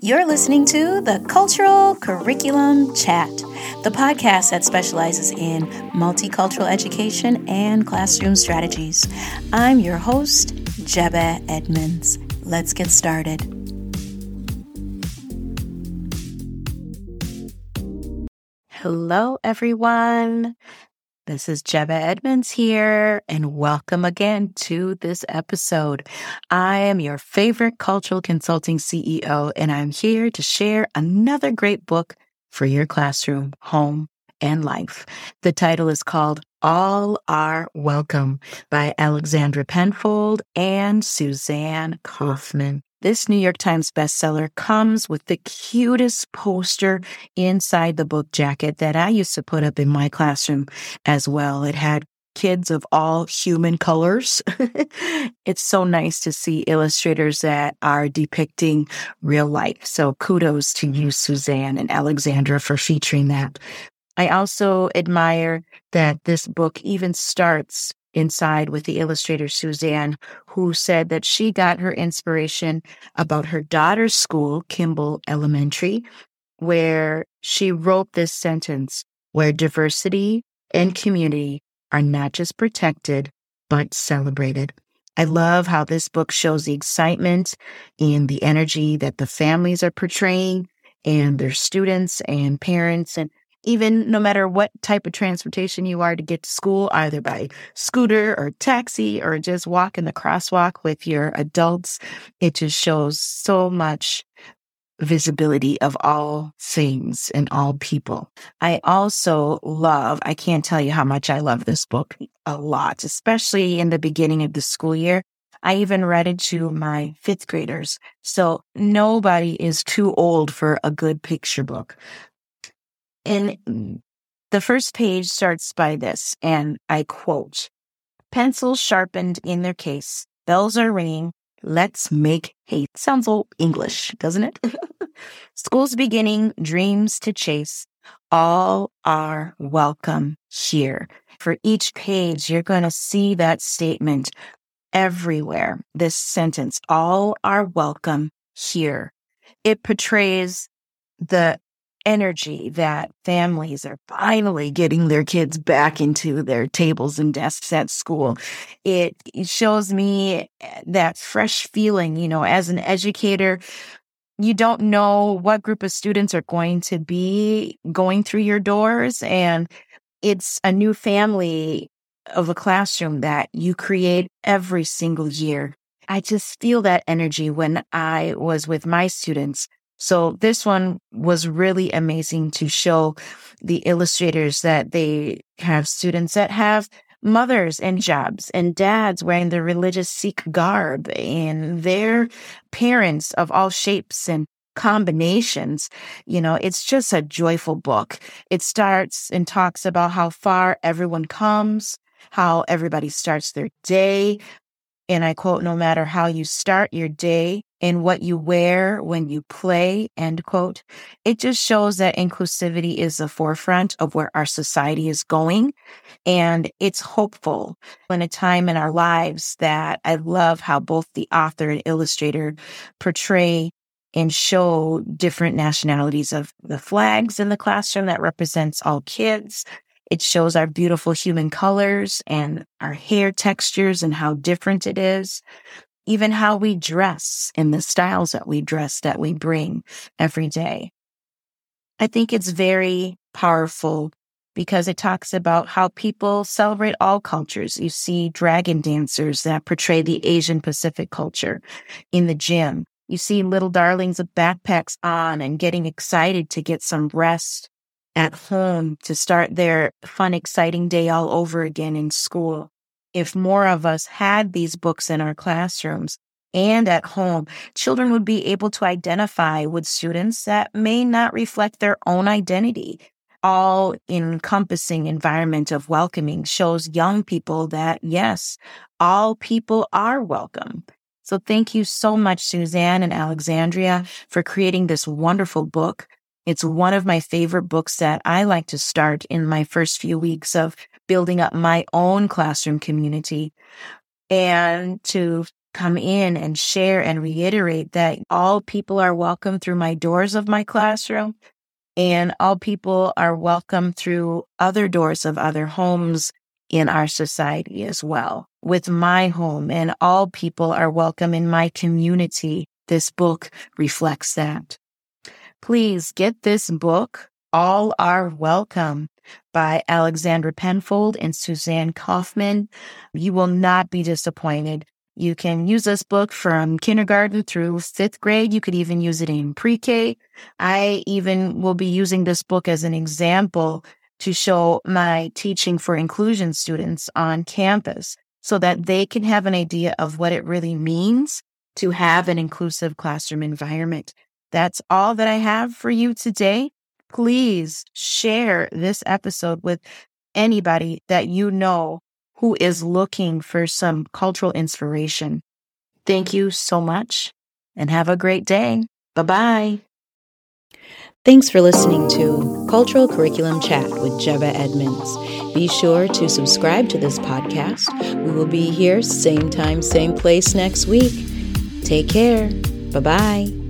You're listening to the Cultural Curriculum Chat, the podcast that specializes in multicultural education and classroom strategies. I'm your host, Jebe Edmonds. Let's get started. Hello, everyone. This is Jebe Edmonds here, and welcome again to this episode. I am your favorite cultural consulting CEO, and I'm here to share another great book for your classroom, home, and life. The title is called All Are Welcome by Alexandra Penfold and Suzanne Kaufman. This New York Times bestseller comes with the cutest poster inside the book jacket that I used to put up in my classroom as well. It had kids of all human colors. it's so nice to see illustrators that are depicting real life. So kudos to you, Suzanne and Alexandra, for featuring that. I also admire that this book even starts inside with the illustrator Suzanne, who said that she got her inspiration about her daughter's school, Kimball Elementary, where she wrote this sentence where diversity and community are not just protected, but celebrated. I love how this book shows the excitement and the energy that the families are portraying and their students and parents and even no matter what type of transportation you are to get to school, either by scooter or taxi or just walk in the crosswalk with your adults, it just shows so much visibility of all things and all people. I also love, I can't tell you how much I love this book a lot, especially in the beginning of the school year. I even read it to my fifth graders. So nobody is too old for a good picture book. And the first page starts by this, and I quote Pencils sharpened in their case, bells are ringing, let's make haste. Sounds old English, doesn't it? School's beginning, dreams to chase, all are welcome here. For each page, you're going to see that statement everywhere. This sentence, all are welcome here. It portrays the energy that families are finally getting their kids back into their tables and desks at school. It, shows me eh, that fresh feeling, you know, as an educator, you don't know what group of students are going to be going through your doors. And it's a new family of a classroom that you create every single year. I just feel that energy when I was with my students so this one was really amazing to show the illustrators that they have students that have mothers and jobs and dads wearing the religious Sikh garb and their parents of all shapes and combinations. You know, it's just a joyful book. It starts and talks about how far everyone comes, how everybody starts their day. And I quote, no matter how you start your day, in what you wear when you play, end quote. It just shows that inclusivity is the forefront of where our society is going. And it's hopeful in a time in our lives that I love how both the author and illustrator portray and show different nationalities of the flags in the classroom that represents all kids. It shows our beautiful human colors and our hair textures and how different it is even how we dress and the styles that we dress that we bring every day. I think it's very powerful because it talks about how people celebrate all cultures. You see dragon dancers that portray the Asian Pacific culture in the gym. You see little darlings with backpacks on and getting excited to get some rest at home to start their fun, exciting day all over again in school if more of us had these books in our classrooms and at home, children would be able to identify with students that may not reflect their own identity. All encompassing environment of welcoming shows young people that yes, all people are welcome. So thank you so much, Suzanne and Alexandria, for creating this wonderful book. It's one of my favorite books that I like to start in my first few weeks of building up my own classroom community and to come in and share and reiterate that all people are welcome through my doors of my classroom and all people are welcome through other doors of other homes in our society as well. With my home and all people are welcome in my community. This book reflects that. Please get this book, All Are Welcome by Alexandra Penfold and Suzanne Kaufman. You will not be disappointed. You can use this book from kindergarten through fifth grade. You could even use it in pre K. I even will be using this book as an example to show my teaching for inclusion students on campus so that they can have an idea of what it really means to have an inclusive classroom environment. That's all that I have for you today. Please share this episode with anybody that you know who is looking for some cultural inspiration. Thank you so much and have a great day. Bye bye. Thanks for listening to Cultural Curriculum Chat with Jeba Edmonds. Be sure to subscribe to this podcast. We will be here same time, same place next week. Take care. Bye bye.